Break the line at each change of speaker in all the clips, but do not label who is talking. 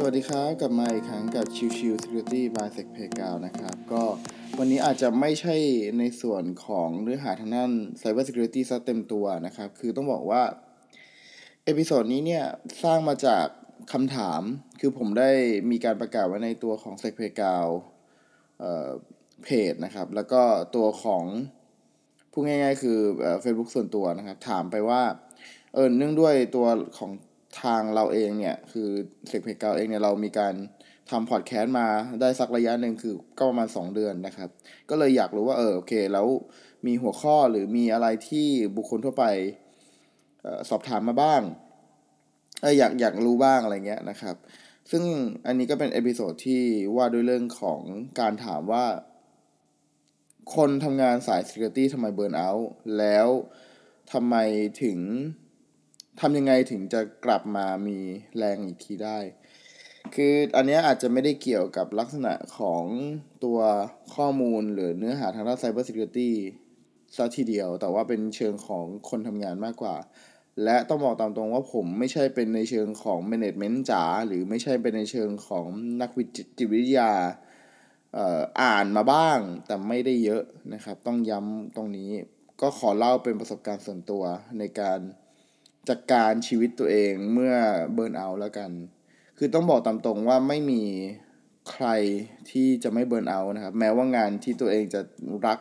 สวัสดีครับ กลับมาอีกครั้งกับชิวชิว Security by Sec p a y g r o u n d นะครับ ก็วันนี้อาจจะไม่ใช่ในส่วนของเนื้อหาทางด้าน Cyber Security ซะเต็มตัวนะครับ คือต้องบอกว่า episode นี้เนี่ย สร้างมาจากคำถาม คือผมได้มีการประกาศไว้ในตัวของ Sec p a y g r o u n d เพจนะครับ แล้วก็ตัวของพูดง่ายๆ คือเฟซบุ๊กส่วนตัวนะครับ ถามไปว่าเออเนื่องด้วยตัวของ ทางเราเองเนี่ย คือ Sec Playground เองเนี่ยเรามีการทำพอดแคสต์มาได้สักระยะหนึ่งคือก็ประมาณ 2 เดือนนะครับ ก็เลยอยากรู้ว่าเออโอเค แล้วมีหัวข้อหรือมีอะไรที่บุคคลทั่วไปออสอบถามมาบ้างเอออยากอยากรู้บ้างอะไรเงี้ยนะครับ ซึ่งอันนี้ก็เป็น episode ที่ว่าด้วยเรื่องของการถามว่า คนทำงานสาย Security ทำไม burnoutแล้วทำไมถึง ทำยังไงถึงจะกลับมามีแรงอีกทีได้ คืออันนี้อาจจะไม่ได้เกี่ยวกับลักษณะของตัวข้อมูลหรือเนื้อหาทางด้าน Cyber Security ซะทีเดียว แต่ว่าเป็นเชิงของคนทำงานมากกว่า และต้องบอกตามตรงว่าผมไม่ใช่เป็นในเชิงของ Management จ๋าหรือไม่ใช่เป็นในเชิงของนักวิจิตวิทยาอ่านมาบ้างแต่ไม่ได้เยอะนะครับ ต้องย้ำตรงนี้ก็ขอเล่าเป็นประสบการณ์ส่วนตัวในการ จัดการชีวิตตัวเองเมื่อ burnout แล้วกัน คือต้องบอกตามตรงว่าไม่มีใครที่จะไม่ burnout นะครับ แม้ว่างานที่ตัวเองจะรัก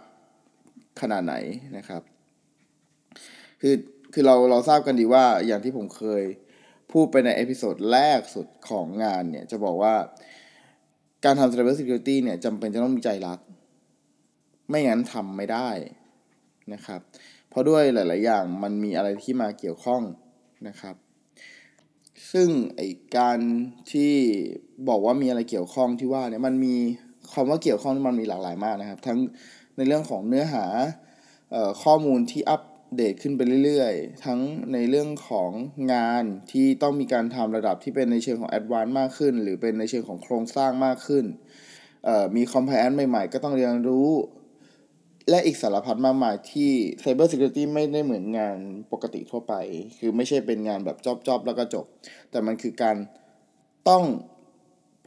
ขนาดไหนนะครับ คือคือเราเราทราบกันดีว่าอย่างที่ผมเคยพูดไปใน episode แรกสุดของงานเนี่ย จะบอกว่าการทำ Cyber Security เนี่ยจำเป็นจะต้องมีใจรัก ไม่งั้นทำไม่ได้นะครับ ราะด้วยหลาย ๆ อย่างมันมีอะไรที่มาเกี่ยวข้องนะครับ ซึ่งไอการที่บอกว่ามีอะไรเกี่ยวข้องที่ว่าเนี่ยมันมีคำว่าเกี่ยวข้องมันมีหลากหลายมากนะครับ ทั้งในเรื่องของเนื้อหาข้อมูลที่อัปเดตขึ้นไปเรื่อย ๆ ทั้งในเรื่องของงานที่ต้องมีการทำระดับที่เป็นในเชิงของ advance มากขึ้น หรือเป็นในเชิงของโครงสร้างมากขึ้นมี compliance ใหม่ ๆ ก็ต้องเรียนรู้ และอีกสารพัดมากมายที่ Cyber Security ไม่ได้เหมือนงานปกติทั่วไป คือไม่ใช่เป็นงานแบบ job ๆ แล้วก็จบ แต่มันคือการต้อง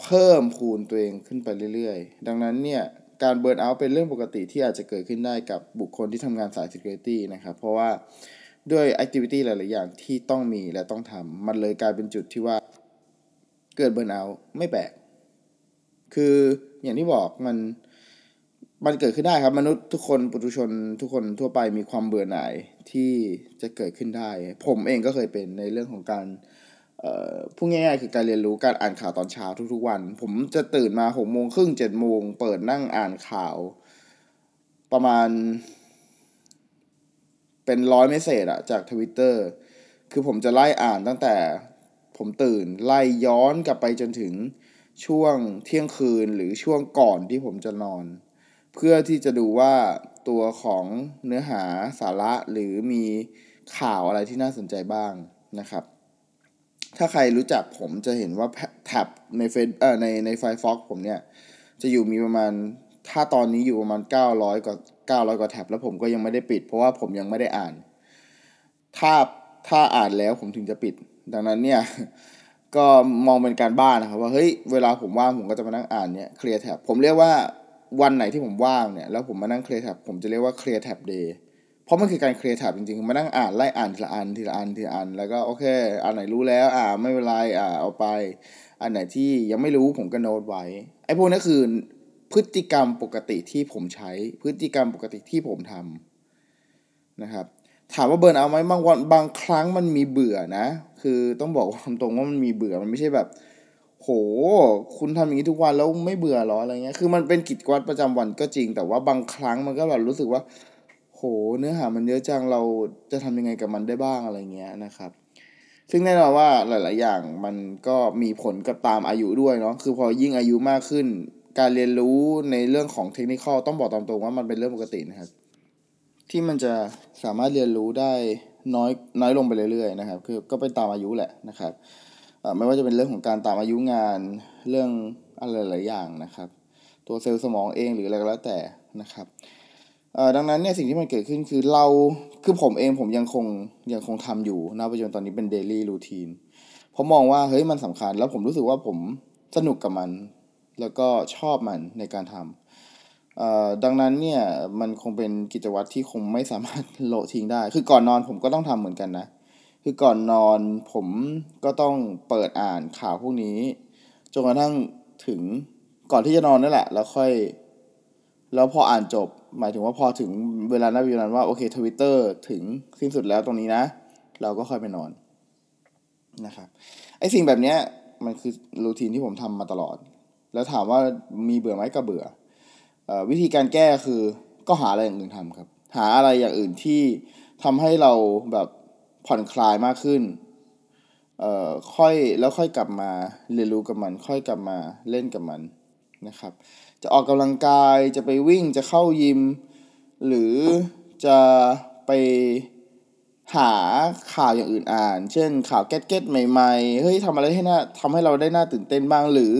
เพิ่มพูนตัวเองขึ้นไปเรื่อยๆ ดังนั้นเนี่ย การ burnout เป็นเรื่องปกติที่อาจจะเกิดขึ้นได้กับบุคคลที่ทำงานสาย Security นะครับ เพราะว่าด้วย Activity หลาย ๆ อย่างที่ต้องมีและต้องทำมันเลยกลายเป็นจุดที่ว่าเกิดเบิร์นเอาไม่แปลก คืออย่างที่บอกมัน มันเกิดขึ้นได้ครับ มนุษย์ทุกคนปุถุชนทุกคนทั่วไปมีความเบื่อหน่ายที่จะเกิดขึ้นได้ ผมเองก็เคยเป็นในเรื่องของการพูดง่ายๆคือการเรียนรู้การอ่านข่าวตอนเช้าทุกๆวัน ผมจะตื่นมาหกโมงครึ่งเจ็ดโมงเปิดนั่งอ่านข่าว ประมาณ เป็นร้อย message อะจากทวิตเตอร์คือผมจะไล่อ่านตั้งแต่ผมตื่นไล่ย้อนกลับไปจนถึงช่วงเที่ยงคืนหรือช่วงก่อนที่ผมจะนอน เพื่อที่จะดูว่าตัวของเนื้อหาสาระหรือมีข่าวอะไรที่น่าสนใจบ้างนะครับ ถ้าใครรู้จักผมจะเห็นว่า tab ในเฟซเอ่อในในไฟฟ็อกผมเนี่ยจะอยู่มีประมาณถ้าตอนนี้อยู่ประมาณ 900 กว่า 900 กว่าแท็บแล้วผมก็ยังไม่ได้ปิด เพราะว่าผมยังไม่ได้อ่าน ถ้าถ้าอ่านแล้วผมถึงจะปิด ดังนั้นเนี่ยก็มองเป็นการบ้านนะครับว่าเฮ้ยเวลาผมว่างผมก็จะมานั่งอ่านเนี่ยเคลียร์แท็บผมเรียกว่า วันไหนที่ผมว่างเนี่ยแล้วผมมานั่งเคลียร์แท็บผมจะเรียกว่าเคลียร์แท็บเดย์เพราะมันคือการเคลียร์แท็บจริงๆมานั่งอ่านไล่อ่านทีละอันทีละอันทีละอัน แล้วก็โอเคอันไหนรู้แล้ว อ่าไม่เป็นไรอ่าเอาไป อันไหนที่ยังไม่รู้ผมก็โน้ตไว้ไอ้พวกนี้คือพฤติกรรมปกติที่ผมใช้ พฤติกรรมปกติที่ผมทำนะครับ ถามว่าเบิร์นเอาไหมบางวันบางครั้งมันมีเบื่อนะ คือต้องบอกความตรงว่ามันมีเบื่อมันไม่ใช่แบบ โห คุณทำอย่างนี้ทุกวันแล้วไม่เบื่อหรออะไรเงี้ย คือมันเป็นกิจวัตรประจำวันก็จริง แต่ว่าบางครั้งมันก็แบบรู้สึกว่า โห เนื้อหามันเยอะจัง เราจะทำยังไงกับมันได้บ้างอะไรเงี้ยนะครับ ซึ่งแน่นอนว่าหลาย ๆ อย่างมันก็มีผลกับตามอายุด้วยเนาะ คือพอยิ่งอายุมากขึ้น การเรียนรู้ในเรื่องของเทคนิคต้องบอกตามตรงว่ามันเป็นเรื่องปกตินะครับ ที่มันจะสามารถเรียนรู้ได้น้อยน้อยลงไปเรื่อย ๆ นะครับ คือก็เป็นตามอายุแหละนะครับ ไม่ว่าจะเป็นเรื่องของการตามอายุงานเรื่องอะไรหลายอย่างนะครับ ตัวเซลล์สมองเองหรืออะไรก็แล้วแต่นะครับดังนั้นเนี่ยสิ่งที่มันเกิดขึ้นคือเราคือผมเองผมยังคงยังคงทำอยู่ณปัจจุบันตอนนี้เป็นเดลี่รูทีนเพราะมองว่าเฮ้ยมันสำคัญ แล้วผมรู้สึกว่าผมสนุกกับมัน แล้วก็ชอบมันในการทำดังนั้นเนี่ยมันคงเป็นกิจวัตรที่คงไม่สามารถโละทิ้งได้ คือก่อนนอนผมก็ต้องทำเหมือนกันนะ คือก่อนนอนผมก็ต้องเปิดอ่านข่าวพวกนี้จนกระทั่งถึงก่อนที่จะนอนนั่นแหละ แล้วค่อย แล้วพออ่านจบ หมายถึงว่าพอถึงเวลานั้นเวลานั้นว่าโอเคทวิตเตอร์ถึงสิ้นสุดแล้วตรงนี้นะ เราก็ค่อยไปนอนนะครับไอสิ่งแบบเนี้ยมันคือรูทีนที่ผมทำมาตลอด แล้วถามว่ามีเบื่อไหมก็เบื่ออวิธีการแก้คือก็หาอะไรอย่างอื่นทำครับ หาอะไรอย่างอื่นที่ทำให้เราแบบ ผ่อนคลายมากขึ้น เอ่อค่อยแล้วค่อยกลับมาเรียนรู้กับมัน ค่อยกลับมาเล่นกับมันนะครับ จะออกกำลังกายจะไปวิ่งจะเข้ายิม หรือจะไปหาข่าวอย่างอื่นอ่าน เช่นข่าวแก๊ตๆใหม่ๆ เฮ้ยทำอะไรให้น่าทำให้เราได้น่าตื่นเต้นบ้างหรือ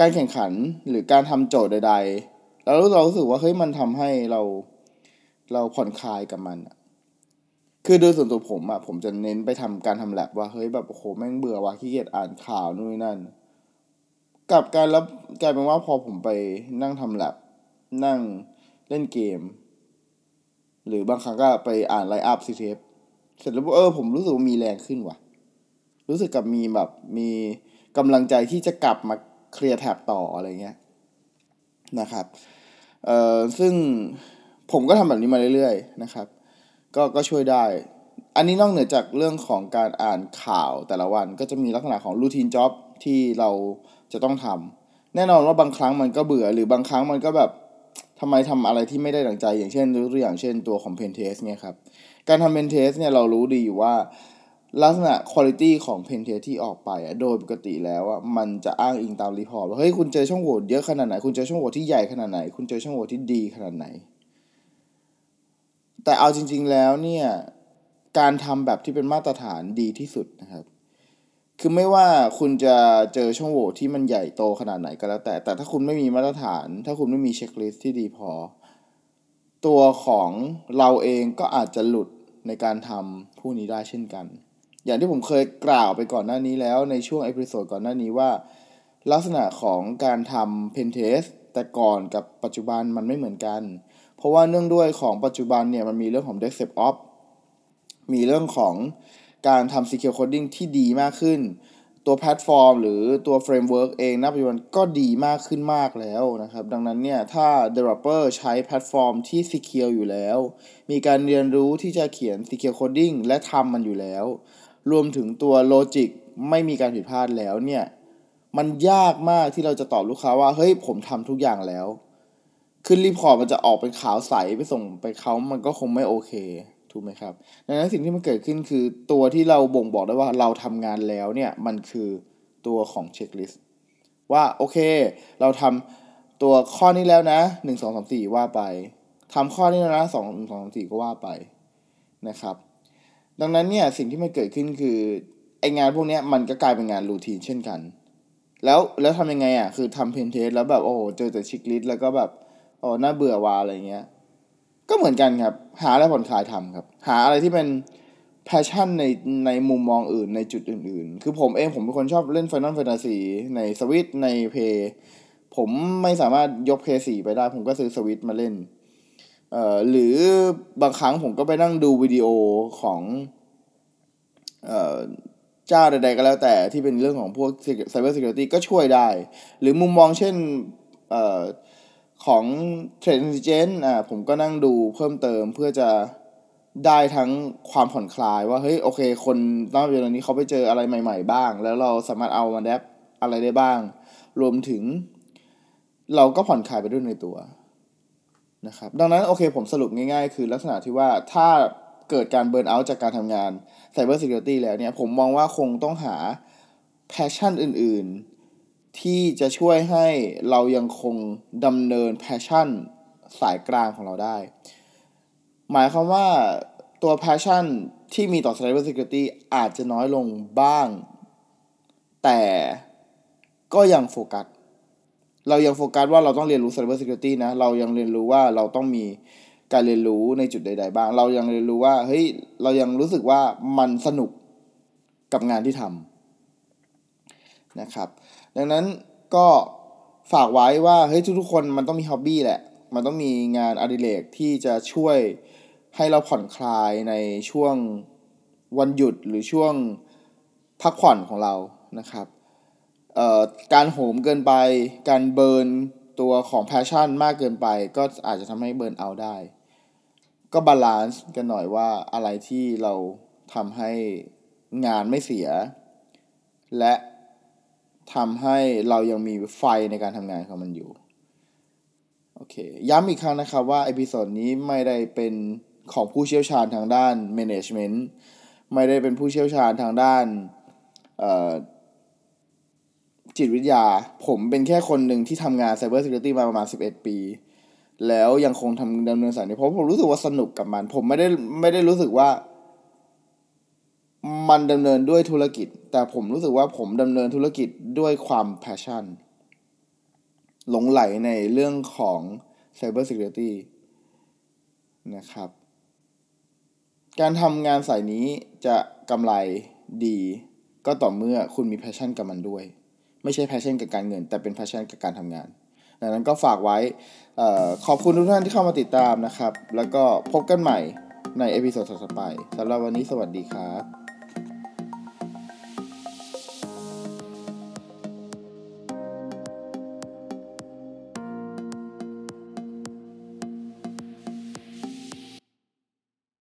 การแข่งขันหรือการทำโจทย์ใด ๆ แล้วเรารู้สึกว่าเฮ้ยมันทำให้เราเราผ่อนคลายกับมัน คือโดยส่วนตัวผมอะผมจะเน้นไปทำการทำแลบว่าเฮ้ยแบบโอ้โหแม่งเบื่อว่ะขี้เกียจอ่านข่าวนู่นนั่นกลับการแล้วกลายเป็นว่าพอผมไปนั่งทำแลบนั่งเล่นเกม หรือบางครั้งก็ไปอ่านไลน์อัพซีเทปเสร็จแล้วเออผมรู้สึกว่ามีแรงขึ้นว่ะ รู้สึกกับมีแบบมีกำลังใจที่จะกลับมาเคลียร์แท็บต่ออะไรเงี้ยนะครับเอ่อซึ่งผมก็ทำแบบนี้มาเรื่อยๆนะครับ ก็ก็ช่วยได้ อันนี้นอกเหนือจากเรื่องของการอ่านข่าวแต่ละวัน ก็จะมีลักษณะของรูทีนจ็อบที่เราจะต้องทำแน่นอนว่าบางครั้งมันก็เบื่อหรือบางครั้งมันก็แบบทำไมทำอะไรที่ไม่ได้ดังใจ อย่างเช่นตัวอย่างเช่นตัวของ pentest เนี่ยครับ การทำ pentest เนี่ยเรารู้ดีอยู่ว่าลักษณะคุณภาพของ pentest ที่ออกไปโดยปกติแล้วอะมันจะอ้างอิงตาม report ว่าเฮ้ยคุณเจอช่องโหว่เยอะขนาดไหน คุณเจอช่องโหว่ที่ใหญ่ขนาดไหน คุณเจอช่องโหว่ที่ดีขนาดไหน แต่เอาจริง ๆแล้วเนี่ยการทำแบบที่เป็นมาตรฐานดีที่สุดนะครับ คือไม่ว่าคุณจะเจอช่องโหว่ที่มันใหญ่โตขนาดไหนก็แล้วแต่ แต่ถ้าคุณไม่มีมาตรฐาน ถ้าคุณไม่มี checklist ที่ดีพอ ตัวของเราเองก็อาจจะหลุดในการทำพวกนี้ได้เช่นกัน อย่างที่ผมเคยกล่าวไปก่อนหน้านี้แล้วในช่วง episode ก่อนหน้านี้ว่า ลักษณะของการทำ pentest แต่ก่อนกับปัจจุบันมันไม่เหมือนกัน เพราะว่าเนื่องด้วยของปัจจุบันเนี่ยมันมีเรื่องของ DevSecOps มีเรื่องของการทำ Secure Coding ที่ดีมากขึ้น ตัวแพลตฟอร์ม หรือตัว framework เองณปัจจุบันก็ดีมากขึ้นมากแล้วนะครับ ดังนั้นเนี่ย ถ้า developer ใช้แพลตฟอร์มที่ secure อยู่แล้ว มีการเรียนรู้ที่จะเขียน secure coding และทำมันอยู่แล้ว รวมถึงตัว logic ไม่มีการผิดพลาดแล้วเนี่ย มันยากมากที่เราจะตอบลูกค้าว่า เฮ้ยผมทำทุกอย่างแล้ว คือ report มันจะออกเป็นขาวใสไปส่งไปเขามันก็คงไม่โอเคถูกไหมครับ ดังนั้นสิ่งที่มันเกิดขึ้นคือตัวที่เราบ่งบอกได้ว่าเราทำงานแล้วเนี่ยมันคือตัวของ checklist ว่าโอเค เราทำตัวข้อนี้แล้วนะหนึ่งสองสามสี่ว่าไปทำข้อนี้แล้วนะสองสองสามสี่ก็ว่าไปนะครับ ดังนั้นเนี่ยสิ่งที่มันเกิดขึ้นคือไองานพวกนี้มันก็กลายเป็นงาน routine เช่นกัน แล้วแล้วทำยังไงอะคือทำ pentest แล้วแบบโอ้โหเจอแต่ checklist แล้วก็แบบ โอ้น่าเบื่อว่ะอะไรเงี้ย ก็เหมือนกันครับ หาอะไรผ่อนคลายทำครับ หาอะไรที่เป็น passion ในในมุมมองอื่นในจุดอื่น ๆ คือผมเองผมเป็นคนชอบเล่น Final Fantasy ในสวิตใน Play ผมไม่สามารถยก Play สี่ไปได้ ผมก็ซื้อสวิตมาเล่น เอ่อหรือบางครั้งผมก็ไปนั่งดูวิดีโอของ เอ่อเจ้าใดๆก็แล้วแต่ที่เป็นเรื่องของพวก Cyber Security ก็ช่วยได้ หรือมุมมองเช่น เอ่อ ของ Trade Intelligence อ่าผมก็นั่งดูเพิ่มเติมเพื่อจะได้ทั้งความผ่อนคลายว่าเฮ้ยโอเค คนตอนเวลานี้เขาไปเจออะไรใหม่ ๆ บ้าง แล้วเราสามารถเอามาแดปอะไรได้บ้าง รวมถึง เราก็ผ่อนคลายไปด้วยในตัวนะครับดังนั้นโอเคผมสรุปง่ายๆ คือลักษณะที่ว่าถ้าเกิดการ burnout จากการทำงาน Cyber Security แล้วเนี่ย ผมมองว่าคงต้องหา passion อื่นๆ ที่จะช่วยให้เรายังคงดำเนิน passion สายกลางของเราได้ หมายความว่าตัว passion ที่มีต่อ cyber security อาจจะน้อยลงบ้าง แต่ก็ยังโฟกัส เรายังโฟกัสว่าเราต้องเรียนรู้ cyber security นะ เรายังเรียนรู้ว่าเราต้องมีการเรียนรู้ในจุดใด ๆ บ้าง เรายังเรียนรู้ว่าเฮ้ยเรายังรู้สึกว่ามันสนุกกับงานที่ทำนะครับ ดังนั้นก็ฝากไว้ว่าเฮ้ยทุกๆคนมันต้องมีฮ็อบบี้แหละ มันต้องมีงานอดิเรกที่จะช่วยให้เราผ่อนคลายในช่วงวันหยุดหรือช่วงพักผ่อนของเรานะครับเอ่อการโหมเกินไป การ burn ตัวของ passion มากเกินไป ก็อาจจะทำให้ burnout ได้ ก็ balance กันหน่อยว่าอะไรที่เราทำให้งานไม่เสีย และ ทำให้เรายังมีไฟในการทำงานของมันอยู่ โอเค ย้ำอีกครั้งนะครับว่า episode นี้ไม่ได้เป็นของผู้เชี่ยวชาญทางด้าน management ไม่ได้เป็นผู้เชี่ยวชาญทางด้านจิตวิทยา ผมเป็นแค่คนหนึ่งที่ทำงาน Cyber Security มาประมาณ 11 ปี แล้วยังคงทำดำเนินสายนี้เพราะผมรู้สึกว่าสนุกกับมัน ผมไม่ได้ไม่ได้รู้สึกว่า มันดำเนินด้วยธุรกิจ แต่ผมรู้สึกว่าผมดำเนินธุรกิจด้วยความ passion หลงไหลในเรื่องของ Cyber Security นะครับ การทำงานสายนี้จะกำไรดี ก็ต่อเมื่อคุณมี passion กับมันด้วย ไม่ใช่ passion กับการเงิน แต่เป็น passion กับการทำงานดังนั้นก็ฝากไว้อขอบคุณทุกท่านที่เข้ามาติดตามนะครับ แล้วก็พบกันใหม่ใน episode ต่อไปสำหรับวันนี้สวัสดีครับ